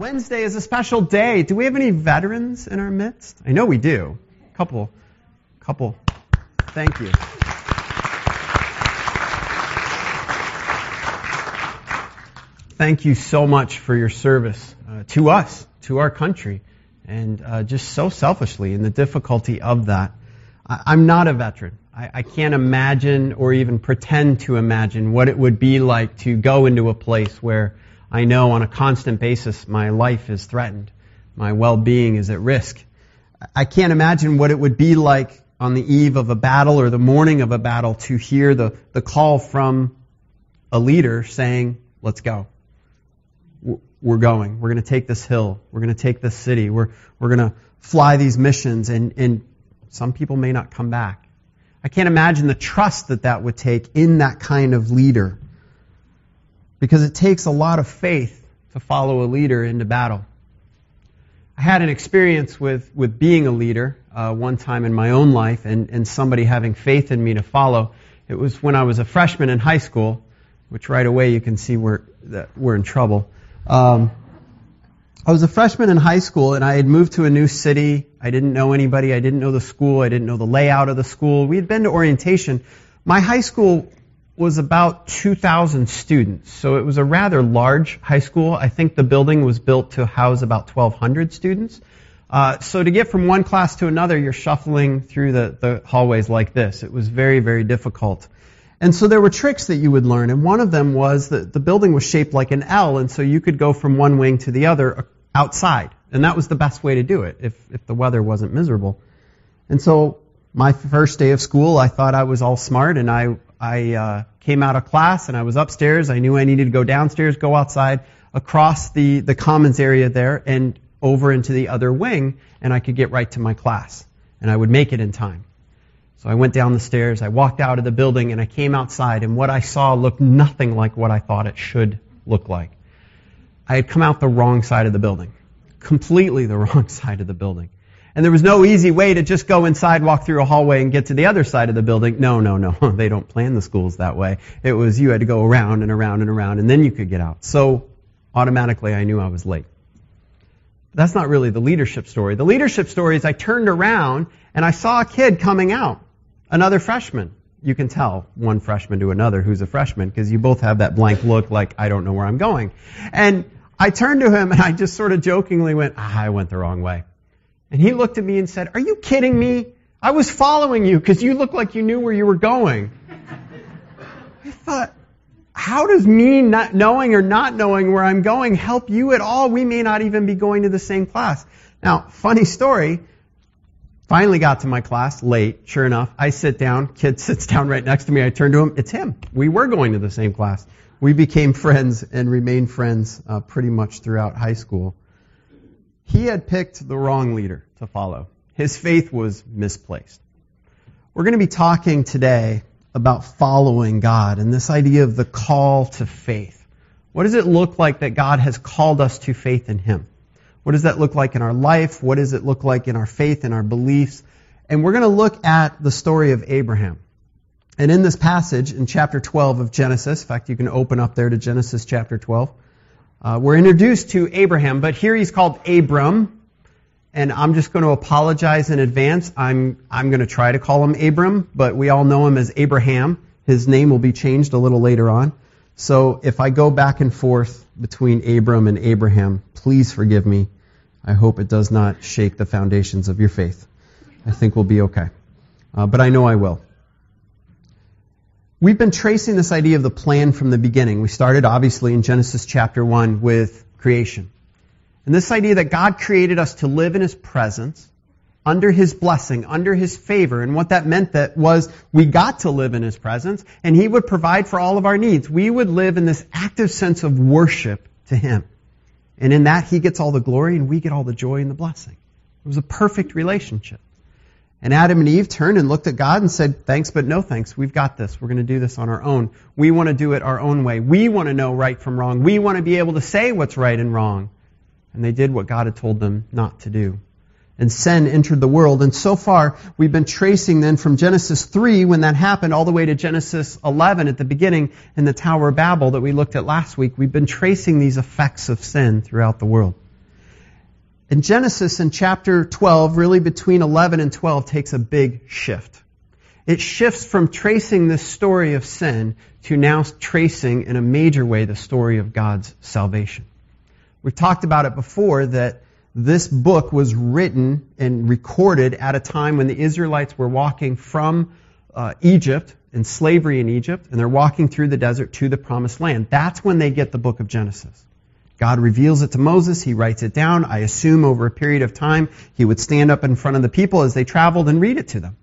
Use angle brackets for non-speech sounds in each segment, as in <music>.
Wednesday is a special day. Do we have any veterans in our midst? I know we do. Couple, couple. Thank you. Thank you so much for your service uh, to us, to our country, and uh, just so selfishly in the difficulty of that. I, am not a veteran. I, I can't imagine or even pretend to imagine what it would be like to go into a place where I know on a constant basis my life is threatened. My well-being is at risk. I can't imagine what it would be like on the eve of a battle or the morning of a battle to hear the, the call from a leader saying, let's go we're going. We're going to take this hill. We're going to take this city. We're, we're going to fly these missions, and, and some people may not come back. I can't imagine the trust that that would take in that kind of leader. Because it takes a lot of faith to follow a leader into battle. I had an experience with, with being a leader uh, one time in my own life and, and somebody having faith in me to follow. It was when I was a freshman in high school, which right away you can see we're, that we're in trouble. Um, I was a freshman in high school and I had moved to a new city. I didn't know anybody. I didn't know the school. I didn't know the layout of the school. We had been to orientation. My high school was about 2,000 students, so it was a rather large high school. I think the building was built to house about 1,200 students. Uh, so to get from one class to another, you're shuffling through the, the hallways like this. It was very, very difficult. And so there were tricks that you would learn, and one of them was that the building was shaped like an L, and so you could go from one wing to the other outside. And that was the best way to do it if, if the weather wasn't miserable. And so my first day of school, I thought I was all smart, and I, I uh, came out of class, and I was upstairs. I knew I needed to go downstairs, go outside, across the, the commons area there, and over into the other wing, and I could get right to my class. And I would make it in time. So I went down the stairs, I walked out of the building, and I came outside, and what I saw looked nothing like what I thought it should look like. I had come out the wrong side of the building. Completely the <laughs> wrong side of the building. And there was no easy way to just go inside, walk through a hallway, and get to the other side of the building. No, no, no. <laughs> They don't plan the schools that way. It was you had to go around and around and around, and then you could get out. So automatically I knew I was late. That's not really the leadership story. The leadership story is I turned around and I saw a kid coming out another freshman. You can tell one freshman to another who's a freshman because you both have that blank look like, I don't know where I'm going. And I turned to him and I just sort of jokingly went, ah, I went the wrong way. And he looked at me and said, Are you kidding me? I was following you because you looked like you knew where you were going. I thought, how does me not knowing or not knowing where I'm going help you at all? We may not even be going to the same class. Now, funny story, Finally got to my class late. Sure enough, I sit down. Kid sits down right next to me. I turn to him. It's him. We were going to the same class. We became friends and remained friends uh, pretty much throughout high school. He had picked the wrong leader to follow. His faith was misplaced. We're going to be talking today about following God and this idea of the call to faith. What does it look like that God has called us to faith in Him? What does that look like in our life? What does it look like in our faith and our beliefs? And we're going to look at the story of Abraham. And in this passage, in chapter 12 of Genesis, in fact, you can open up there to Genesis chapter 12, uh, we're introduced to Abraham, but here he's called Abram. And I'm just going to apologize in advance. I'm, I'm going to try to call him Abram, but we all know him as Abraham. His name will be changed a little later on. So if I go back and forth between Abram and Abraham, please forgive me. I hope it does not shake the foundations of your faith. I think we'll be okay. Uh, but I know I will. We've been tracing this idea of the plan from the beginning. We started obviously in Genesis chapter 1 with creation. And this idea that God created us to live in His presence, under His blessing, under His favor. And what that meant that was we got to live in His presence and He would provide for all of our needs. We would live in this active sense of worship to Him. And in that He gets all the glory and we get all the joy and the blessing. It was a perfect relationship. And Adam and Eve turned and looked at God and said, thanks, but no thanks. We've got this. We're going to do this on our own. We want to do it our own way. We want to know right from wrong. We want to be able to say what's right and wrong. And they did what God had told them not to do and sin entered the world. And so far, we've been tracing then from Genesis 3, when that happened, all the way to Genesis 11 at the beginning in the Tower of Babel that we looked at last week. We've been tracing these effects of sin throughout the world. And Genesis in chapter 12, really between 11 and 12, takes a big shift. It shifts from tracing this story of sin to now tracing in a major way the story of God's salvation. We've talked about it before that this book was written and recorded at a time when the Israelites were walking from uh, Egypt in slavery in Egypt, and they're walking through the desert to the promised land. That's when they get the book of Genesis. God reveals it to Moses. He writes it down. I assume over a period of time, he would stand up in front of the people as they traveled and read it to them.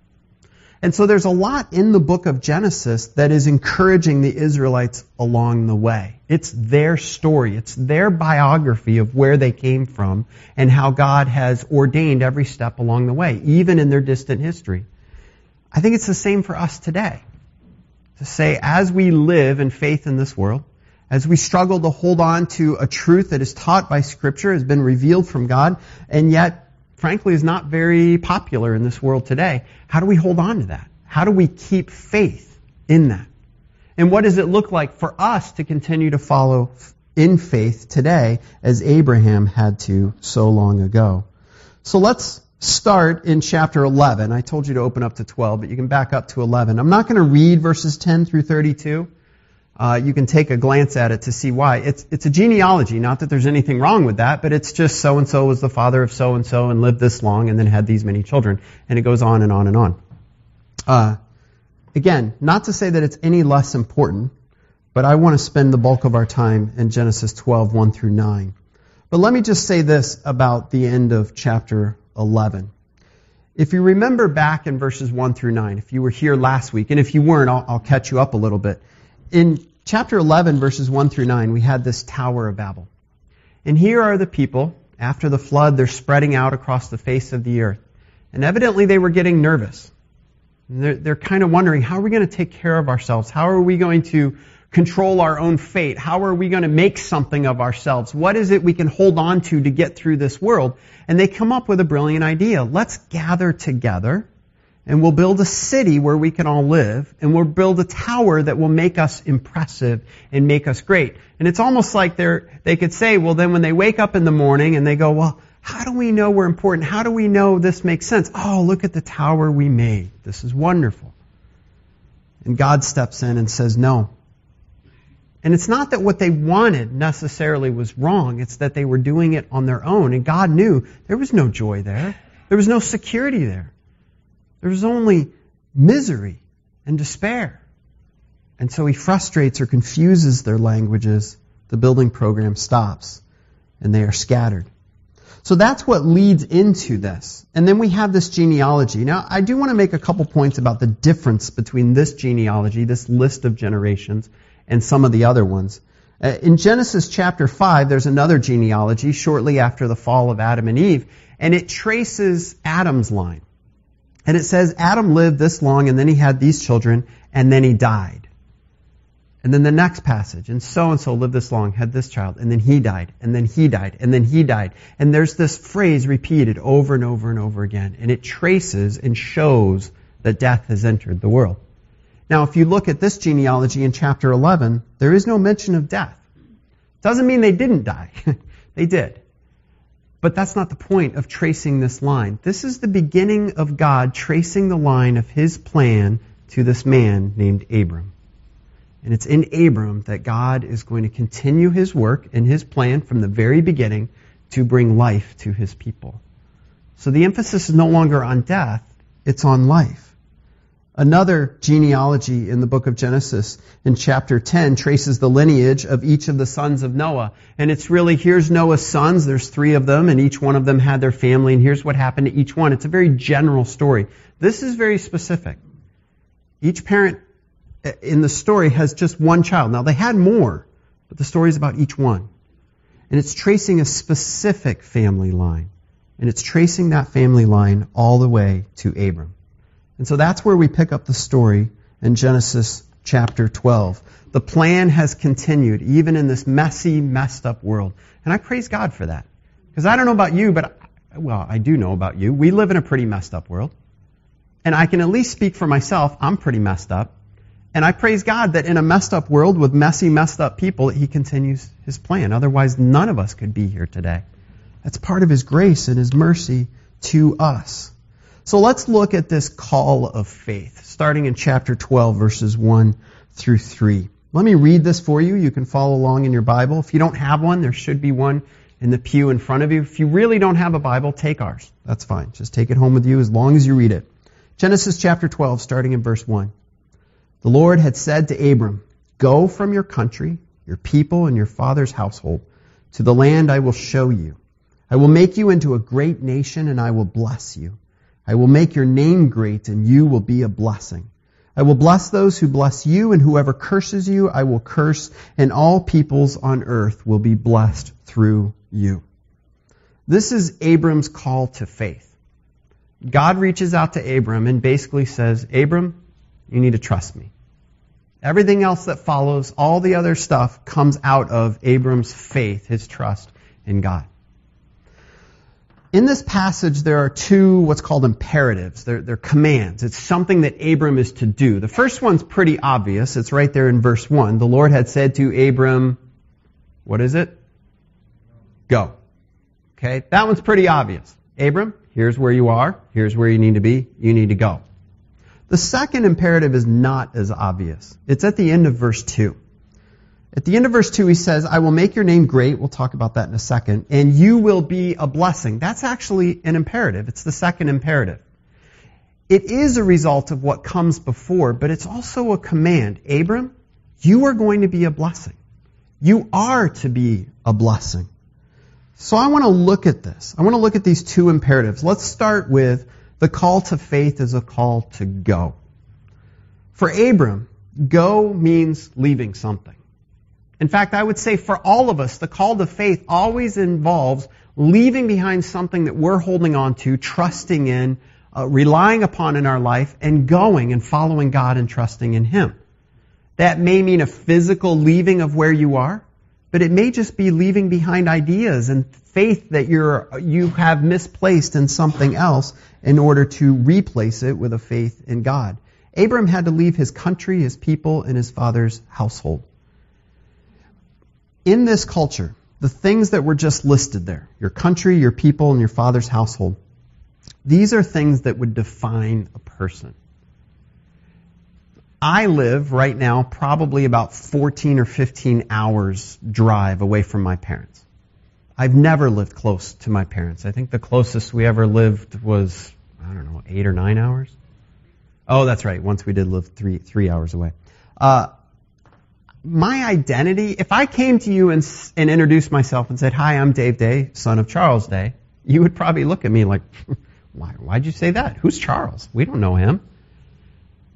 And so there's a lot in the book of Genesis that is encouraging the Israelites along the way. It's their story. It's their biography of where they came from and how God has ordained every step along the way, even in their distant history. I think it's the same for us today. To say, as we live in faith in this world, as we struggle to hold on to a truth that is taught by Scripture, has been revealed from God, and yet, frankly, is not very popular in this world today, how do we hold on to that? How do we keep faith in that? And what does it look like for us to continue to follow in faith today as Abraham had to so long ago? So let's start in chapter 11. I told you to open up to 12, but you can back up to 11. I'm not going to read verses 10 through 32 uh, you can take a glance at it to see why. It's, it's a genealogy, not that there's anything wrong with that, but it's just so and so was the father of so and so and lived this long and then had these many children. And it goes on and on and on. Uh, again, not to say that it's any less important, but I want to spend the bulk of our time in Genesis 12, 1 through 9. But let me just say this about the end of chapter 11. If you remember back in verses 1 through 9, if you were here last week, and if you weren't, I'll, I'll catch you up a little bit. In chapter 11, verses 1 through 9, we had this Tower of Babel. And here are the people. After the flood, they're spreading out across the face of the earth. And evidently they were getting nervous. They're, they're kind of wondering, how are we going to take care of ourselves? How are we going to control our own fate? How are we going to make something of ourselves? What is it we can hold on to to get through this world? And they come up with a brilliant idea. Let's gather together and we'll build a city where we can all live, and we'll build a tower that will make us impressive and make us great. And it's almost like they're, they could say, well then when they wake up in the morning and they go, well, how do we know we're important? How do we know this makes sense? Oh, look at the tower we made. This is wonderful. And God steps in and says, no. And it's not that what they wanted necessarily was wrong. It's that they were doing it on their own. And God knew there was no joy there. There was no security there. There's only misery and despair. And so he frustrates or confuses their languages. The building program stops and they are scattered. So that's what leads into this. And then we have this genealogy. Now, I do want to make a couple points about the difference between this genealogy, this list of generations, and some of the other ones. Uh, in Genesis chapter 5, there's another genealogy shortly after the fall of Adam and Eve, and it traces Adam's line. And it says Adam lived this long and then he had these children and then he died. And then the next passage, and so and so lived this long, had this child, and then he died, and then he died, and then he died. And there's this phrase repeated over and over and over again, and it traces and shows that death has entered the world. Now, if you look at this genealogy in chapter 11, there is no mention of death. Doesn't mean they didn't die. <laughs> they did. But that's not the point of tracing this line. This is the beginning of God tracing the line of his plan to this man named Abram. And it's in Abram that God is going to continue his work and his plan from the very beginning to bring life to his people. So the emphasis is no longer on death, it's on life. Another genealogy in the book of Genesis in chapter 10 traces the lineage of each of the sons of Noah. And it's really, here's Noah's sons, there's three of them, and each one of them had their family, and here's what happened to each one. It's a very general story. This is very specific. Each parent in the story has just one child. Now they had more, but the story is about each one. And it's tracing a specific family line. And it's tracing that family line all the way to Abram. And so that's where we pick up the story in Genesis chapter 12. The plan has continued even in this messy, messed up world. And I praise God for that. Because I don't know about you, but, I, well, I do know about you. We live in a pretty messed up world. And I can at least speak for myself. I'm pretty messed up. And I praise God that in a messed up world with messy, messed up people, He continues His plan. Otherwise, none of us could be here today. That's part of His grace and His mercy to us. So let's look at this call of faith, starting in chapter 12, verses 1 through 3. Let me read this for you. You can follow along in your Bible. If you don't have one, there should be one in the pew in front of you. If you really don't have a Bible, take ours. That's fine. Just take it home with you as long as you read it. Genesis chapter 12, starting in verse 1. The Lord had said to Abram, Go from your country, your people, and your father's household to the land I will show you. I will make you into a great nation, and I will bless you. I will make your name great, and you will be a blessing. I will bless those who bless you, and whoever curses you, I will curse, and all peoples on earth will be blessed through you. This is Abram's call to faith. God reaches out to Abram and basically says, Abram, you need to trust me. Everything else that follows, all the other stuff, comes out of Abram's faith, his trust in God. In this passage, there are two what's called imperatives. They're, they're, commands. It's something that Abram is to do. The first one's pretty obvious. It's right there in verse 1. The Lord had said to Abram, what is it? Go. Okay, that one's pretty obvious. Abram, here's where you are. Here's where you need to be. You need to go. The second imperative is not as obvious. It's at the end of verse 2. At the end of verse 2, he says, I will make your name great. We'll talk about that in a second. And you will be a blessing. That's actually an imperative. It's the second imperative. It is a result of what comes before, but it's also a command. Abram, you are going to be a blessing. You are to be a blessing. So I want to look at this. I want to look at these two imperatives. Let's start with the call to faith is a call to go. For Abram, go means leaving something. In fact, I would say for all of us, the call to faith always involves leaving behind something that we're holding on to, trusting in, uh, relying upon in our life, and going and following God and trusting in Him. That may mean a physical leaving of where you are. But it may just be leaving behind ideas and faith that you're, you have misplaced in something else in order to replace it with a faith in God. Abram had to leave his country, his people, and his father's household. In this culture, the things that were just listed there, your country, your people, and your father's household, these are things that would define a person. I live right now probably about 14 or 15 hours drive away from my parents. I've never lived close to my parents. I think the closest we ever lived was, I don't know, eight or nine hours. Oh, that's right. Once we did live three, three hours away. Uh, my identity, if I came to you and, and introduced myself and said, hi, I'm Dave Day, son of Charles Day, you would probably look at me like, <laughs> why, why'd you say that? Who's Charles? We don't know him.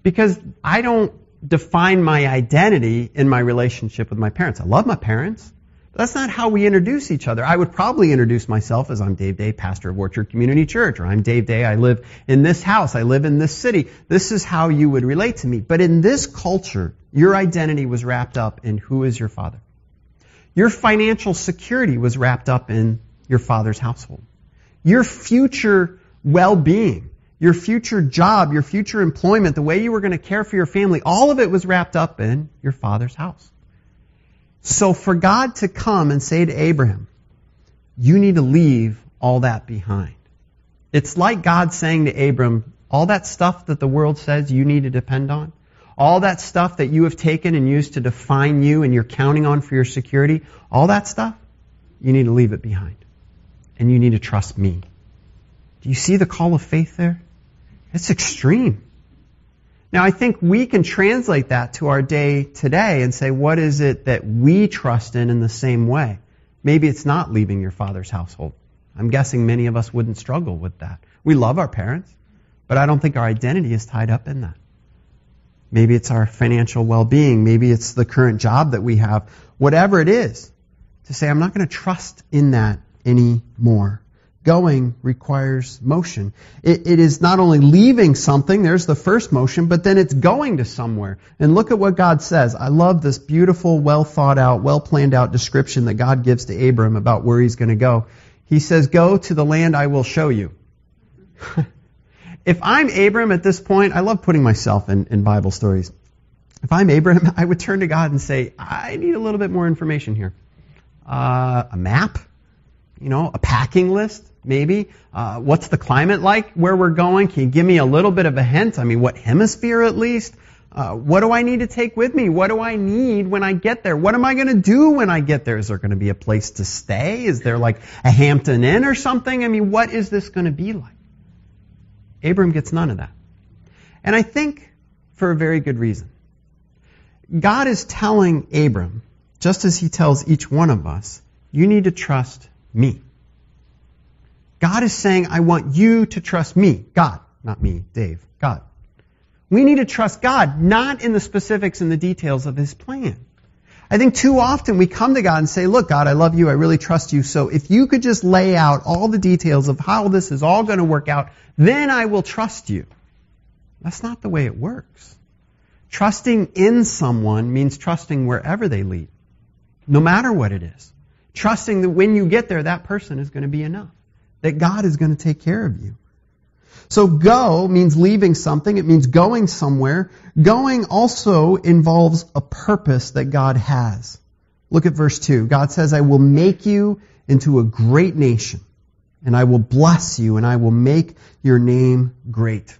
Because I don't define my identity in my relationship with my parents. I love my parents. That's not how we introduce each other. I would probably introduce myself as I'm Dave Day, pastor of Orchard Community Church, or I'm Dave Day, I live in this house, I live in this city. This is how you would relate to me. But in this culture, your identity was wrapped up in who is your father. Your financial security was wrapped up in your father's household. Your future well-being your future job, your future employment, the way you were going to care for your family, all of it was wrapped up in your father's house. So for God to come and say to Abraham, you need to leave all that behind. It's like God saying to Abram, all that stuff that the world says you need to depend on, all that stuff that you have taken and used to define you and you're counting on for your security, all that stuff, you need to leave it behind. And you need to trust me. Do you see the call of faith there? It's extreme. Now, I think we can translate that to our day today and say, what is it that we trust in in the same way? Maybe it's not leaving your father's household. I'm guessing many of us wouldn't struggle with that. We love our parents, but I don't think our identity is tied up in that. Maybe it's our financial well-being. Maybe it's the current job that we have. Whatever it is, to say, I'm not going to trust in that anymore. Going requires motion. It, it is not only leaving something, there's the first motion, but then it's going to somewhere. And look at what God says. I love this beautiful, well thought out, well planned out description that God gives to Abram about where he's going to go. He says, Go to the land I will show you. <laughs> if I'm Abram at this point, I love putting myself in, in Bible stories. If I'm Abram, <laughs> I would turn to God and say, I need a little bit more information here. Uh, a map? You know, a packing list, maybe. Uh, what's the climate like where we're going? Can you give me a little bit of a hint? I mean, what hemisphere at least? Uh, what do I need to take with me? What do I need when I get there? What am I going to do when I get there? Is there going to be a place to stay? Is there like a Hampton Inn or something? I mean, what is this going to be like? Abram gets none of that. And I think for a very good reason. God is telling Abram, just as he tells each one of us, you need to trust me. God is saying, I want you to trust me. God, not me, Dave. God. We need to trust God, not in the specifics and the details of His plan. I think too often we come to God and say, look, God, I love you. I really trust you. So if you could just lay out all the details of how this is all going to work out, then I will trust you. That's not the way it works. Trusting in someone means trusting wherever they lead, no matter what it is. Trusting that when you get there, that person is going to be enough. That God is going to take care of you. So go means leaving something. It means going somewhere. Going also involves a purpose that God has. Look at verse 2. God says, I will make you into a great nation, and I will bless you, and I will make your name great.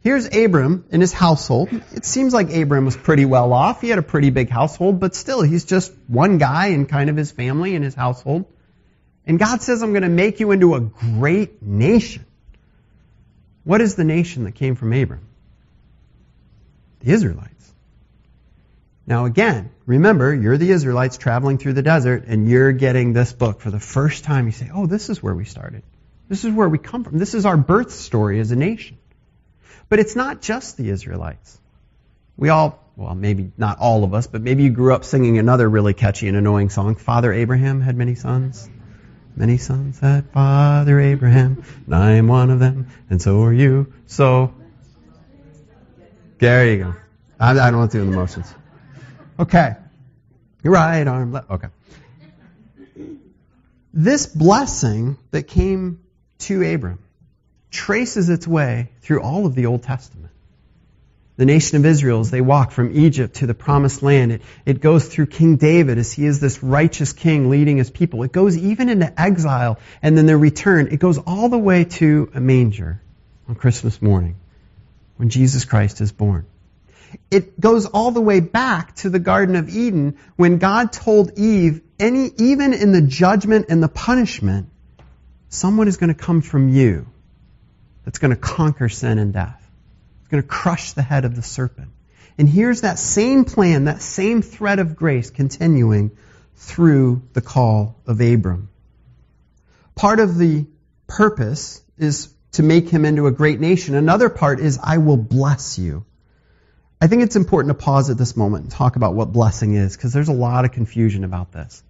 Here's Abram in his household. It seems like Abram was pretty well off. He had a pretty big household, but still, he's just one guy in kind of his family and his household. And God says, I'm going to make you into a great nation. What is the nation that came from Abram? The Israelites. Now again, remember, you're the Israelites traveling through the desert and you're getting this book for the first time. You say, oh, this is where we started. This is where we come from. This is our birth story as a nation. But it's not just the Israelites. We all, well, maybe not all of us, but maybe you grew up singing another really catchy and annoying song. Father Abraham had many sons. Many sons had Father Abraham, and I am one of them, and so are you. So, there you go. I, I don't want to do the motions. Okay. Your right arm, left. Okay. This blessing that came to Abram traces its way through all of the Old Testament the nation of Israel as they walk from Egypt to the promised land. It, it goes through King David as he is this righteous king leading his people. It goes even into exile and then their return. It goes all the way to a manger on Christmas morning when Jesus Christ is born. It goes all the way back to the Garden of Eden when God told Eve, any, even in the judgment and the punishment, someone is going to come from you that's going to conquer sin and death going to crush the head of the serpent. And here's that same plan, that same thread of grace continuing through the call of Abram. Part of the purpose is to make him into a great nation. Another part is, I will bless you. I think it's important to pause at this moment and talk about what blessing is, because there's a lot of confusion about this.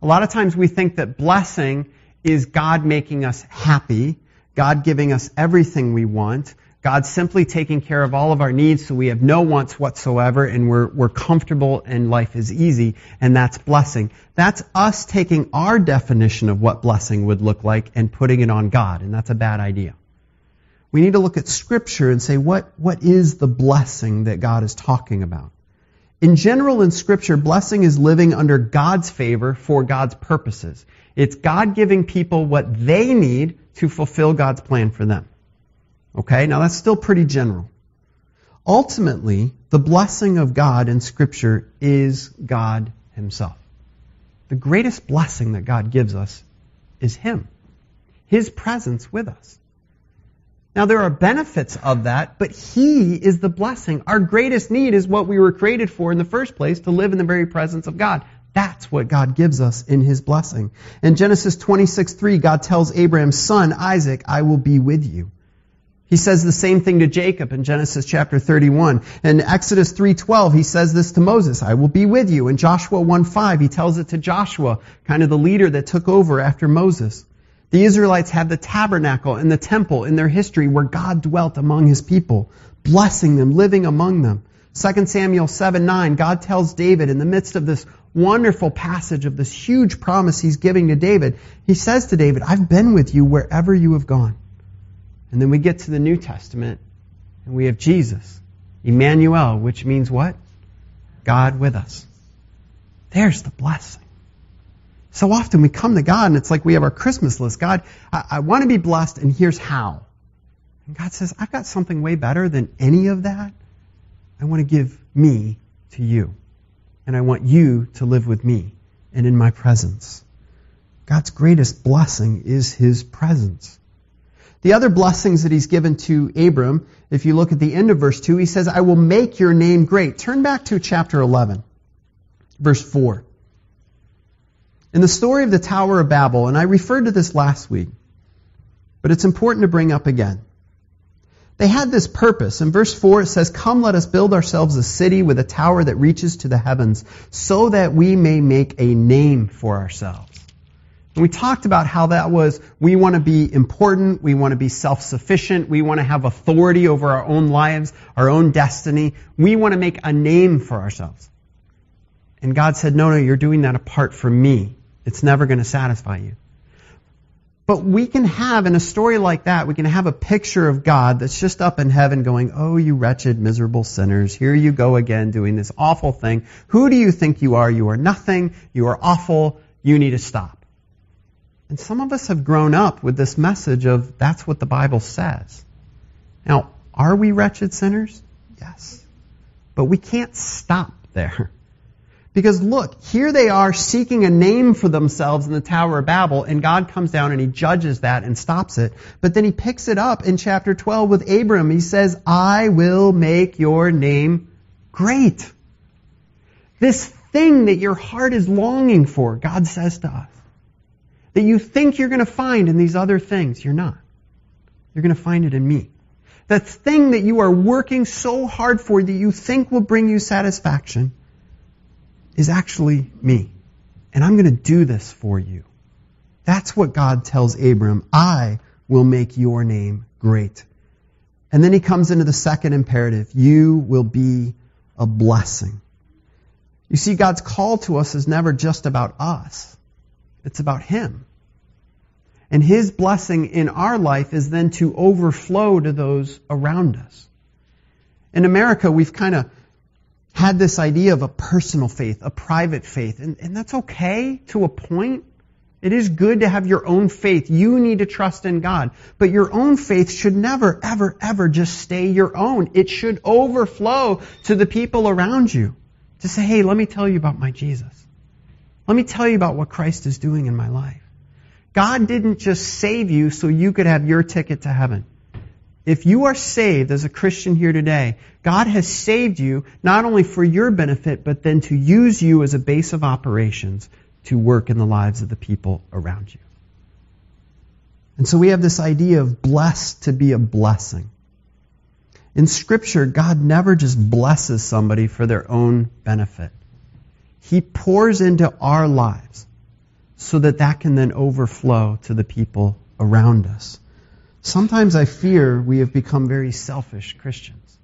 A lot of times we think that blessing is God making us happy, God giving us everything we want, God's simply taking care of all of our needs so we have no wants whatsoever and we're, we're comfortable and life is easy and that's blessing. That's us taking our definition of what blessing would look like and putting it on God and that's a bad idea. We need to look at scripture and say what, what is the blessing that God is talking about? In general in scripture, blessing is living under God's favor for God's purposes. It's God giving people what they need to fulfill God's plan for them. Okay, now that's still pretty general. Ultimately, the blessing of God in Scripture is God Himself. The greatest blessing that God gives us is Him, His presence with us. Now, there are benefits of that, but He is the blessing. Our greatest need is what we were created for in the first place to live in the very presence of God. That's what God gives us in His blessing. In Genesis 26 3, God tells Abraham, Son, Isaac, I will be with you. He says the same thing to Jacob in Genesis chapter 31. In Exodus 3:12, he says this to Moses, I will be with you. In Joshua 1:5, he tells it to Joshua, kind of the leader that took over after Moses. The Israelites had the tabernacle and the temple in their history where God dwelt among his people, blessing them, living among them. 2 Samuel 7 9, God tells David in the midst of this wonderful passage of this huge promise he's giving to David, he says to David, I've been with you wherever you have gone. And then we get to the New Testament and we have Jesus, Emmanuel, which means what? God with us. There's the blessing. So often we come to God and it's like we have our Christmas list. God, I, I want to be blessed and here's how. And God says, I've got something way better than any of that. I want to give me to you. And I want you to live with me and in my presence. God's greatest blessing is his presence. The other blessings that he's given to Abram, if you look at the end of verse 2, he says, I will make your name great. Turn back to chapter 11, verse 4. In the story of the Tower of Babel, and I referred to this last week, but it's important to bring up again. They had this purpose. In verse 4 it says, Come let us build ourselves a city with a tower that reaches to the heavens, so that we may make a name for ourselves. And we talked about how that was, we want to be important, we want to be self-sufficient, we want to have authority over our own lives, our own destiny. We want to make a name for ourselves. And God said, no, no, you're doing that apart from me. It's never going to satisfy you. But we can have, in a story like that, we can have a picture of God that's just up in heaven going, oh, you wretched, miserable sinners, here you go again doing this awful thing. Who do you think you are? You are nothing. You are awful. You need to stop. And some of us have grown up with this message of that's what the Bible says. Now, are we wretched sinners? Yes. But we can't stop there. Because look, here they are seeking a name for themselves in the Tower of Babel, and God comes down and he judges that and stops it. But then he picks it up in chapter 12 with Abram. He says, I will make your name great. This thing that your heart is longing for, God says to us, that you think you're going to find in these other things, you're not. You're going to find it in me. That thing that you are working so hard for that you think will bring you satisfaction, is actually me. And I'm going to do this for you. That's what God tells Abram. I will make your name great. And then he comes into the second imperative. You will be a blessing. You see, God's call to us is never just about us. It's about Him. And His blessing in our life is then to overflow to those around us. In America, we've kind of had this idea of a personal faith, a private faith, and, and that's okay to a point. It is good to have your own faith. You need to trust in God. But your own faith should never, ever, ever just stay your own. It should overflow to the people around you. To say, hey, let me tell you about my Jesus. Let me tell you about what Christ is doing in my life. God didn't just save you so you could have your ticket to heaven. If you are saved as a Christian here today, God has saved you not only for your benefit, but then to use you as a base of operations to work in the lives of the people around you. And so we have this idea of blessed to be a blessing. In Scripture, God never just blesses somebody for their own benefit. He pours into our lives so that that can then overflow to the people around us. Sometimes I fear we have become very selfish Christians.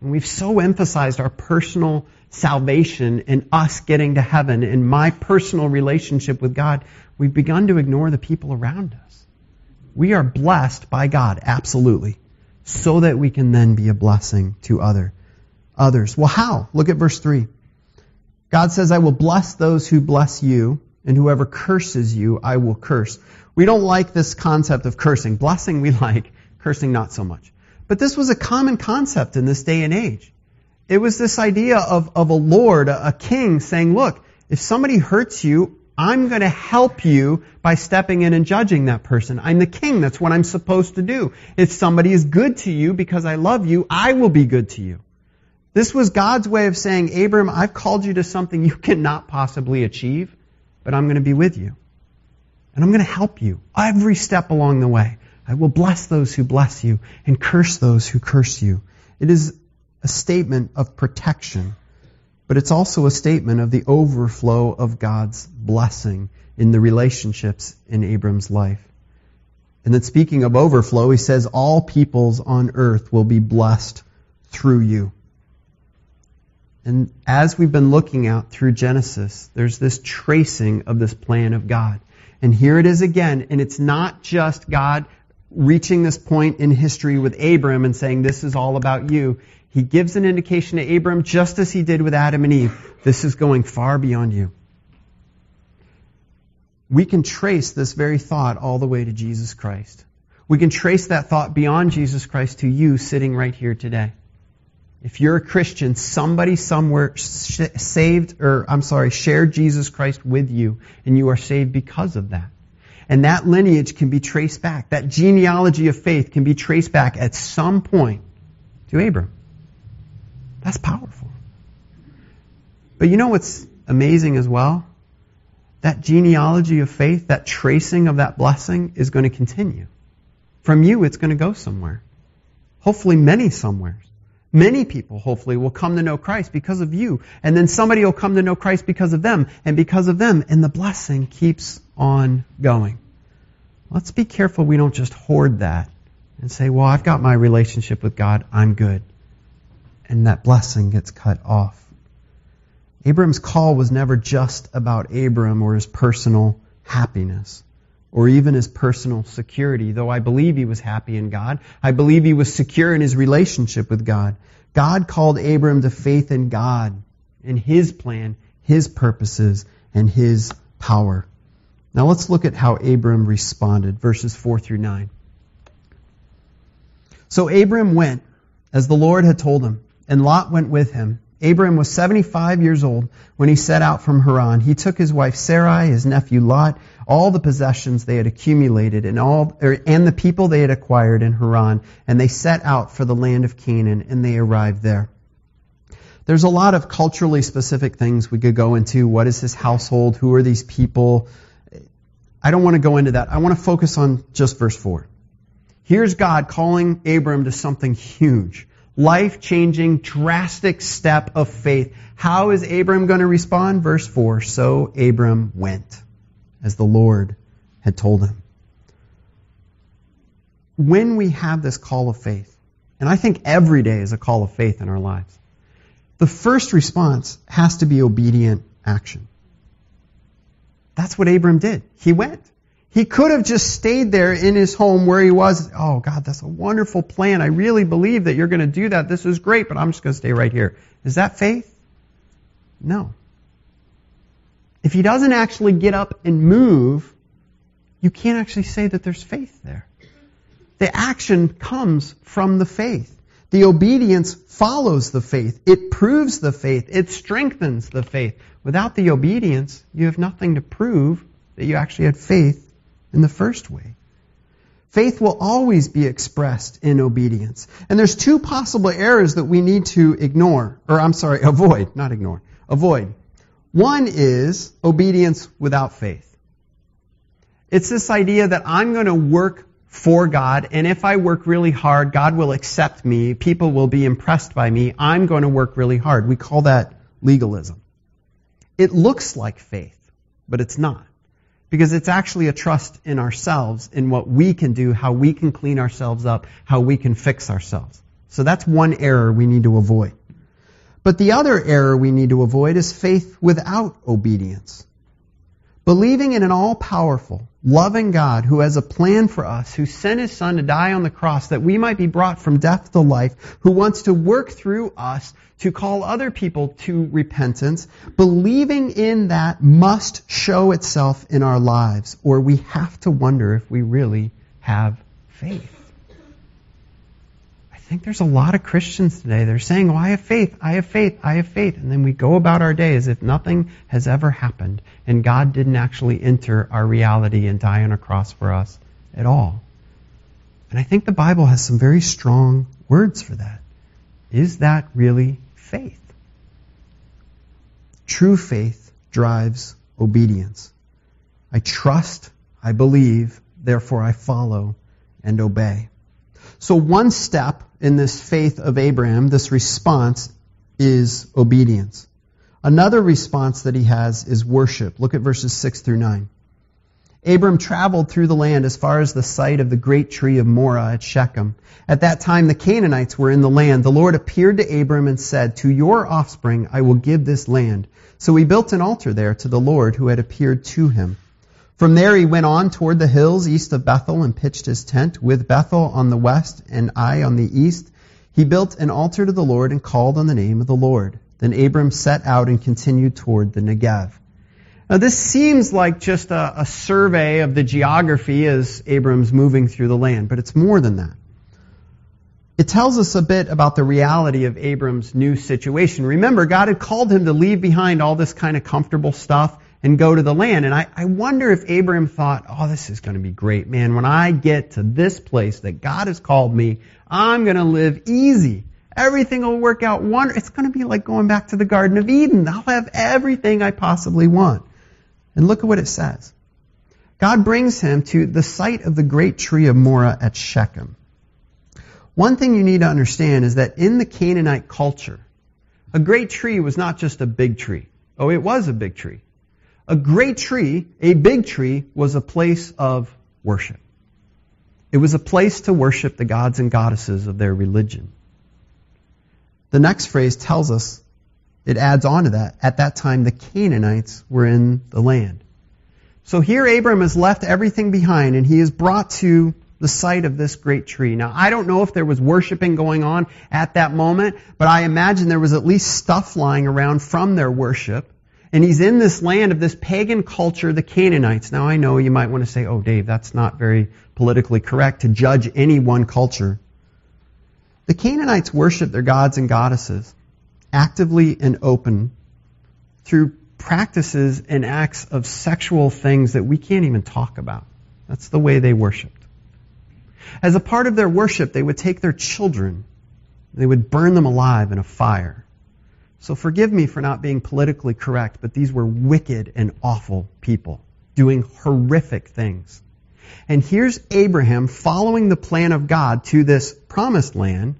And we've so emphasized our personal salvation and us getting to heaven and my personal relationship with God, we've begun to ignore the people around us. We are blessed by God, absolutely, so that we can then be a blessing to other others. Well, how? Look at verse 3. God says, I will bless those who bless you, and whoever curses you, I will curse. We don't like this concept of cursing. Blessing we like, cursing not so much. But this was a common concept in this day and age. It was this idea of, of a lord, a, a king saying, look, if somebody hurts you, I'm going to help you by stepping in and judging that person. I'm the king. That's what I'm supposed to do. If somebody is good to you because I love you, I will be good to you. This was God's way of saying, Abram, I've called you to something you <laughs> cannot possibly achieve, but I'm going to be with you. And I'm going to help you every step along the way. I will bless those who bless you and curse those who curse you. It is a statement of protection, but it's also a statement of the overflow of God's blessing in the relationships in Abram's life. And then speaking of overflow, he says, all peoples on earth will be blessed through you. And as we've been looking out through Genesis, there's this tracing of this plan of God. And here it is again, and it's not just God reaching this point in history with Abram and saying, this is all about you. He gives an indication to Abram, just as he did with Adam and Eve. This is going far beyond you. we can trace this very thought all the way to Jesus Christ. We can trace that thought beyond Jesus Christ to you sitting right here today. If you're a Christian, somebody somewhere saved, or I'm sorry, shared Jesus Christ with you, and you are saved because of that. And that lineage can be traced back. That genealogy of faith can be traced back at some point to Abram. That's powerful. But you know what's amazing as well? That genealogy of faith, that tracing of that blessing is going to continue. From you, it's going to go somewhere. Hopefully many somewheres. Many people, hopefully, will come to know Christ because of you. And then somebody will come to know Christ because of them, and because of them. And the blessing keeps on going. Let's be careful we don't just hoard that and say, well, I've got my relationship with God, I'm good. And that blessing gets cut off. Abram's call was never just about Abram or his personal happiness or even his personal security, though I believe he was happy in God. I believe he was secure in his relationship with God. God called Abram to faith in God, in his plan, his purposes, and his power. Now let's look at how Abram responded, verses 4 through 9. So Abram went, as the Lord had told him, and Lot went with him. Abram was 75 years old when he set out from Haran. He took his wife Sarai, his nephew Lot, all the possessions they had accumulated, and all er, and the people they had acquired in Haran, and they set out for the land of Canaan, and they arrived there. There's a lot of culturally specific things we could go into. What is his household? Who are these people? I don't want to go into that. I want to focus on just verse 4. Here's God calling Abram to something huge life changing, drastic step of faith. How is Abram going to respond? Verse 4 So Abram went, as the Lord had told him. When we have this call of faith, and I think every day is a call of faith in our lives, the first response has to be obedient action. That's what Abram did. He went. He could have just stayed there in his home where he was. Oh, God, that's a wonderful plan. I really believe that you're going to do that. This is great, but I'm just going to stay right here. Is that faith? No. If he doesn't actually get up and move, you can't actually say that there's faith there. The action comes from the faith. The obedience follows the faith. It proves the faith. It strengthens the faith. Without the obedience, you have nothing to prove that you actually had faith in the first way. Faith will always be expressed in obedience. And there's two possible errors that we need to ignore, or I'm sorry, <laughs> avoid, not ignore, avoid. One is obedience without faith. It's this idea that I'm going to work for God, and if I work really hard, God will accept me, people will be impressed by me, I'm going to work really hard. We call that legalism. It looks like faith, but it's not. Because it's actually a trust in ourselves, in what we can do, how we can clean ourselves up, how we can fix ourselves. So that's one error we need to avoid. But the other error we need to avoid is faith without obedience. Believing in an all-powerful, loving God who has a plan for us, who sent his son to die on the cross that we might be brought from death to life, who wants to work through us to call other people to repentance, believing in that must show itself in our lives, or we have to wonder if we really have faith. I think there's a lot of Christians today. They're saying, Oh, I have faith, I have faith, I have faith. And then we go about our day as if nothing has ever happened and God didn't actually enter our reality and die on a cross for us at all. And I think the Bible has some very strong words for that. Is that really faith? True faith drives obedience. I trust, I believe, therefore I follow and obey. So one step in this faith of Abraham, this response, is obedience. Another response that he has is worship. Look at verses 6 through 9. Abram traveled through the land as far as the site of the great tree of Moreh at Shechem. At that time, the Canaanites were in the land. The Lord appeared to Abram and said, To your offspring I will give this land. So he built an altar there to the Lord who had appeared to him. From there he went on toward the hills east of Bethel and pitched his tent with Bethel on the west and Ai on the east. He built an altar to the Lord and called on the name of the Lord. Then Abram set out and continued toward the Negev. Now, this seems like just a, a survey of the geography as Abram's moving through the land, but it's more than that. It tells us a bit about the reality of Abram's new situation. Remember, God had called him to leave behind all this kind of comfortable stuff and go to the land. And I, I wonder if Abram thought, oh, this is going to be great, man. When I get to this place that God has called me, I'm going to live easy. Everything will work out wonderful. It's going to be like going back to the Garden of Eden. I'll have everything I possibly want. And look at what it says. God brings him to the site of the great tree of Moreh at Shechem. One thing you need to understand is that in the Canaanite culture, a great tree was not just a big tree. Oh, it was a big tree. A great tree, a big tree, was a place of worship. It was a place to worship the gods and goddesses of their religion. The next phrase tells us, it adds on to that. At that time, the Canaanites were in the land. So here Abram has left everything behind and he is brought to the site of this great tree. Now, I don't know if there was worshiping going on at that moment, but I imagine there was at least stuff lying around from their worship. And he's in this land of this pagan culture, the Canaanites. Now, I know you might want to say, oh, Dave, that's not very politically correct to judge any one culture. The Canaanites worshiped their gods and goddesses actively and open through practices and acts of sexual things that we can't even talk about. That's the way they worshiped. As a part of their worship, they would take their children, they would burn them alive in a fire. So forgive me for not being politically correct, but these were wicked and awful people doing horrific things. And here's Abraham following the plan of God to this promised land,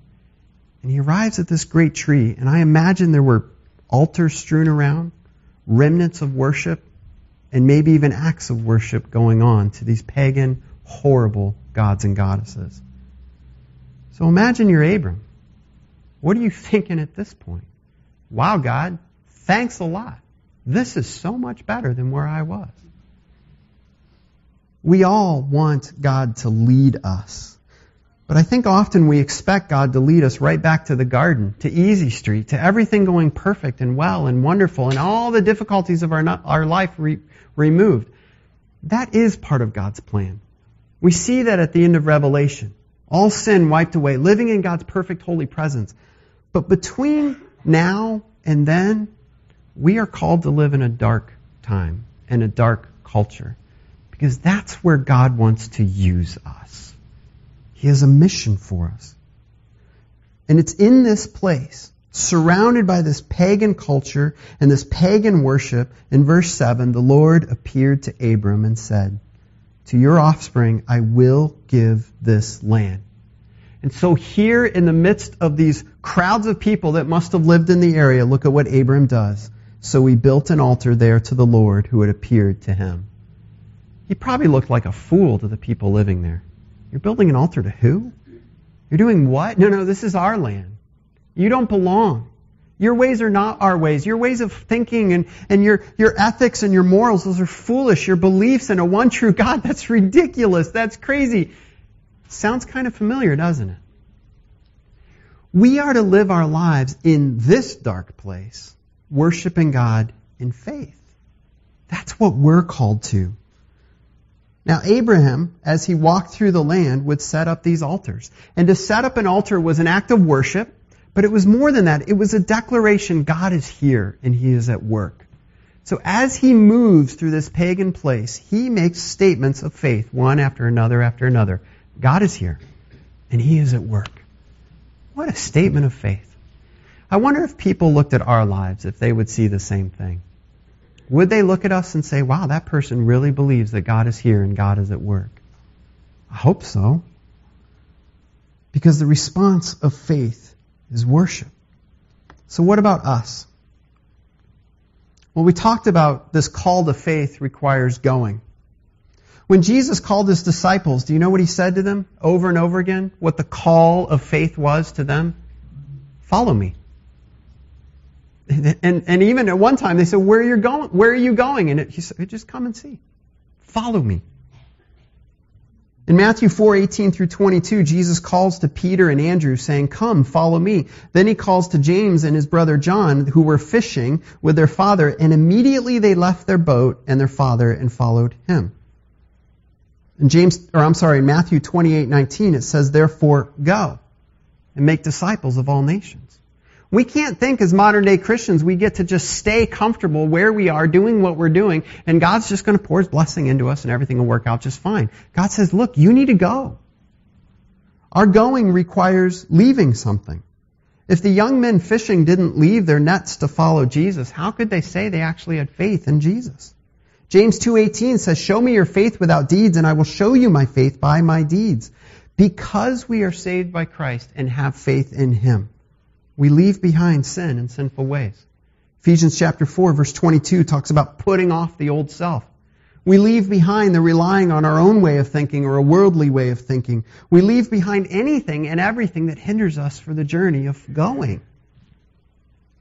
and he arrives at this great tree, and I imagine there were altars strewn around, remnants of worship, and maybe even acts of worship going on to these pagan, horrible gods and goddesses. So imagine you're Abram. What are you <laughs> thinking at this point? Wow, God, thanks a lot. This is so much better than where I was. We all want God to lead us. But I think often we expect God to lead us right back to the garden, to Easy Street, to everything going perfect and well and wonderful and all the difficulties of our, our life re- removed. That is part of God's plan. We see that at the end of Revelation. All sin wiped away, living in God's perfect holy presence. But between now and then, we are called to live in a dark time and a dark culture. Because that's where God wants to use us. He has a mission for us. And it's in this place, surrounded by this pagan culture and this pagan worship, in verse 7, the Lord appeared to Abram and said, to your offspring I will give this land. And so here in the midst of these crowds of people that must have lived in the area, look at what Abram does. So he built an altar there to the Lord who had appeared to him. He probably looked like a fool to the people living there. You're building an altar to who? You're doing what? No, no, this is our land. You don't belong. Your ways are not our ways. Your ways of thinking and, and your, your ethics and your morals, those are foolish. Your beliefs in a one true God, <laughs> that's ridiculous. That's crazy. Sounds kind of familiar, doesn't it? We are to live our lives in this dark place, worshiping God in faith. That's what we're called to. Now, Abraham, as he walked through the land, would set up these altars. And to set up an altar was an act of worship. But it was more than that. It was a declaration God is here and He is at work. So as He moves through this pagan place, He makes statements of faith, one after another after another. God is here and He is at work. What a statement of faith. I wonder if people looked at our lives, if they would see the same thing. Would they look at us and say, wow, that person really believes that God is here and God is at work? I hope so. Because the response of faith is worship. So what about us? Well, we talked about this call to faith requires going. When Jesus called his disciples, do you know what he said to them over and over again? What the call of faith was to them? Follow me. And, and even at one time they said, where are you going? Where are you going? And it, he said, just come and see. Follow me. In Matthew 4, 18 through 22, Jesus calls to Peter and Andrew saying, Come, follow me. Then he calls to James and his brother John, who were fishing with their father, and immediately they left their boat and their father and followed him. In James, or I'm sorry, in Matthew 28, 19, it says, Therefore go and make disciples of all nations. We can't think as modern day Christians we get to just stay comfortable where we are doing what we're doing and God's just going to pour His blessing into us and everything will work out just fine. God says, look, you need to go. Our going requires leaving something. If the young men fishing didn't leave their nets to follow Jesus, how could they say they actually had faith in Jesus? James 2:18 says, "Show me your faith without deeds and I will show you my faith by my deeds." Because we are saved by Christ and have faith in him we leave behind sin and sinful ways. Ephesians chapter 4 verse 22 talks about putting off the old self. We leave behind the relying on our own way of thinking or a worldly way of thinking. We leave behind anything and everything that hinders us for the journey of going.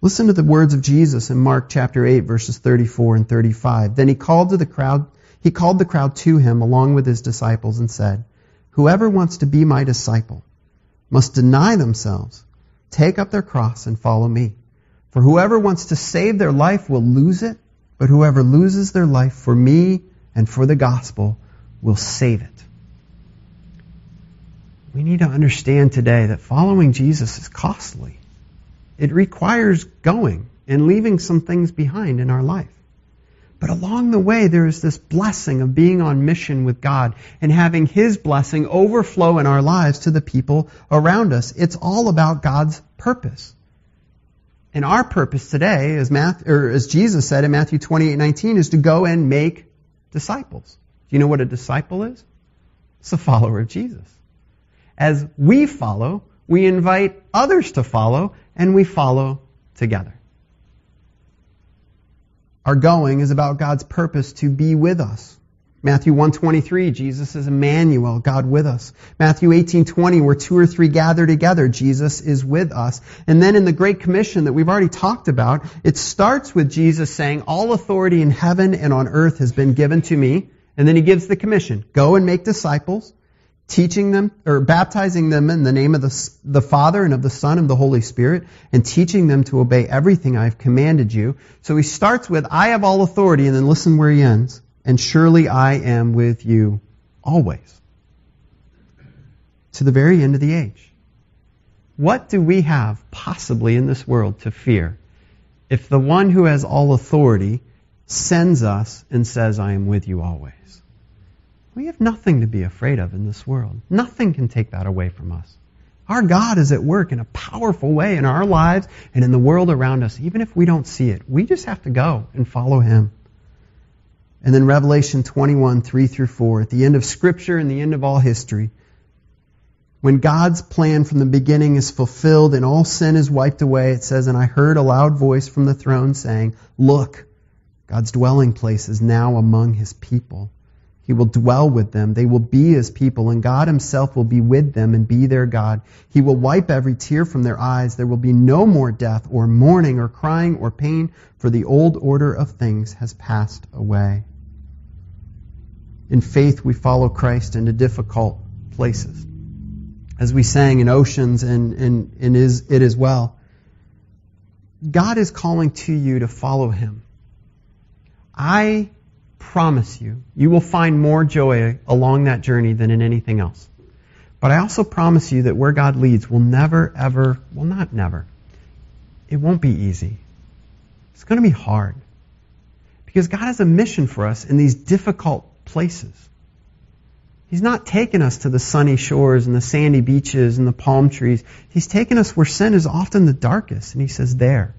Listen to the words of Jesus in Mark chapter 8 verses 34 and 35. Then he called to the crowd, he called the crowd to him along with his disciples and said, Whoever wants to be my disciple must deny themselves take up their cross and follow me. For whoever wants to save their life will lose it, but whoever loses their life for me and for the gospel will save it. We need to understand today that following Jesus is costly. It requires going and leaving some things behind in our life. But along the way, there is this blessing of being on mission with God and having His blessing overflow in our lives to the people around us. It's all about God's purpose. And our purpose today, as, Matthew, or as Jesus said in Matthew 28, 19, is to go and make disciples. Do you know what a disciple is? It's a follower of Jesus. As we follow, we invite others to follow, and we follow together. Our going is about God's purpose to be with us. Matthew 1:23, Jesus is Emmanuel, God with us. Matthew 18:20, where two or three gather together, Jesus is with us. And then in the Great Commission that we've already talked about, it starts with Jesus saying, All authority in heaven and on earth has been given to me. And then he gives the commission, go and make disciples, teaching them or baptizing them in the name of the, the Father and of the Son and of the Holy Spirit, and teaching them to obey everything I have commanded you. So he starts with, I have all authority, and then listen where he ends. And surely I am with you always. To the very end of the age. What do we have possibly in this world to fear if the one who has all authority sends us and says, I am with you always? We have nothing to be afraid of in this world. Nothing can take that away from us. Our God is at work in a powerful way in our lives and in the world around us, even if we don't see it. We just have to go and follow Him. And then Revelation 21, 3 through 4, at the end of Scripture and the end of all history, when God's plan from the beginning is fulfilled and all sin is wiped away, it says, And I heard a loud voice from the throne saying, Look, God's dwelling place is now among His people he will dwell with them. They will be his people, and God himself will be with them and be their God. He will wipe every tear from their eyes. There will be no more death, or mourning, or crying, or pain, for the old order of things has passed away. In faith, we follow Christ into difficult places. As we sang in Oceans and, and, and is, it as well. God is calling to you to follow him. I promise you, you will find more joy along that journey than in anything else. But I also promise you that where God leads will never, ever, well, not never, it won't be easy. It's going to be hard. Because God has a mission for us in these difficult places. He's not taken us to the sunny shores and the sandy beaches and the palm trees. He's taken us where sin is often the darkest. And He says, There,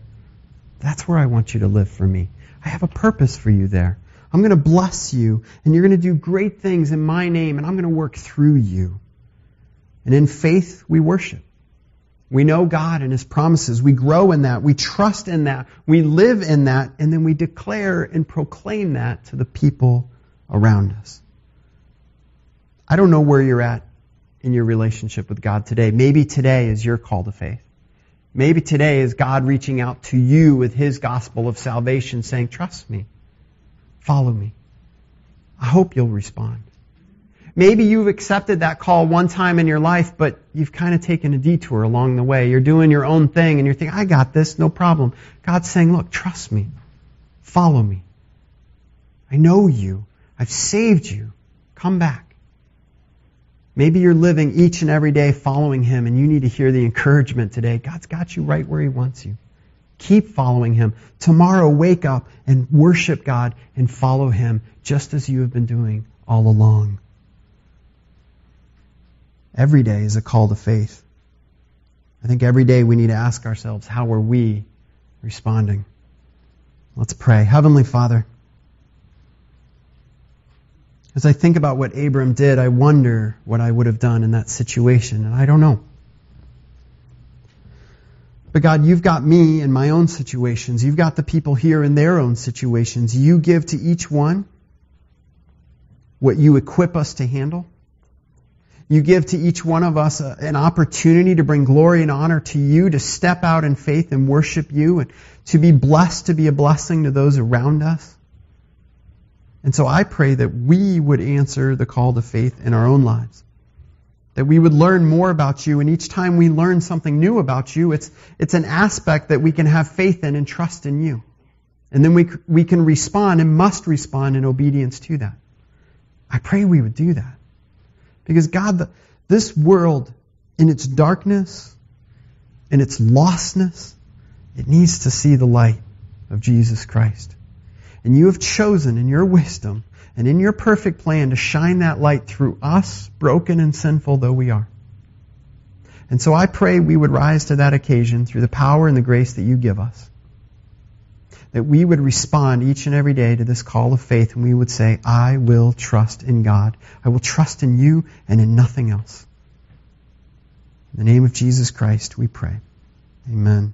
that's where I want you to live for me. I have a purpose for you there. I'm going to bless you, and you're going to do great things in my name, and I'm going to work through you. And in faith, we worship. We know God and His promises. We grow in that. We trust in that. We live in that. And then we declare and proclaim that to the people around us. I don't know where you're at in your relationship with God today. Maybe today is your call to faith. Maybe today is God reaching out to you with His gospel of salvation saying, trust me. Follow me. I hope you'll respond. Maybe you've accepted that call one time in your life, but you've kind of taken a detour along the way. You're doing your own thing and you're thinking, I got this, no problem. God's saying, look, trust me. Follow me. I know you. I've saved you. Come back. Maybe you're living each and every day following Him and you need to hear the encouragement today. God's got you right where He wants you. Keep following Him. Tomorrow, wake up and worship God and follow Him just as you have been doing all along. Every day is a call to faith. I think every day we need to ask ourselves, how are we responding? Let's pray. Heavenly Father, as I think about what Abram did, I wonder what I would have done in that situation, and I don't know. But God, you've got me in my own situations. You've got the people here in their own situations. You give to each one what you equip us to handle. You give to each one of us a, an opportunity to bring glory and honor to you, to step out in faith and worship you, and to be blessed, to be a blessing to those around us. And so I pray that we would answer the call to faith in our own lives. That we would learn more about you, and each time we learn something new about you, it's, it's an aspect that we can have faith in and trust in you. And then we, we can respond and must respond in obedience to that. I pray we would do that. Because God, the, this world, in its darkness, in its lostness, it needs to see the light of Jesus Christ. And you have chosen in your wisdom and in your perfect plan to shine that light through us, broken and sinful though we are. And so I pray we would rise to that occasion through the power and the grace that you give us that we would respond each and every day to this call of faith and we would say, I will trust in God. I will trust in you and in nothing else. In the name of Jesus Christ, we pray. Amen.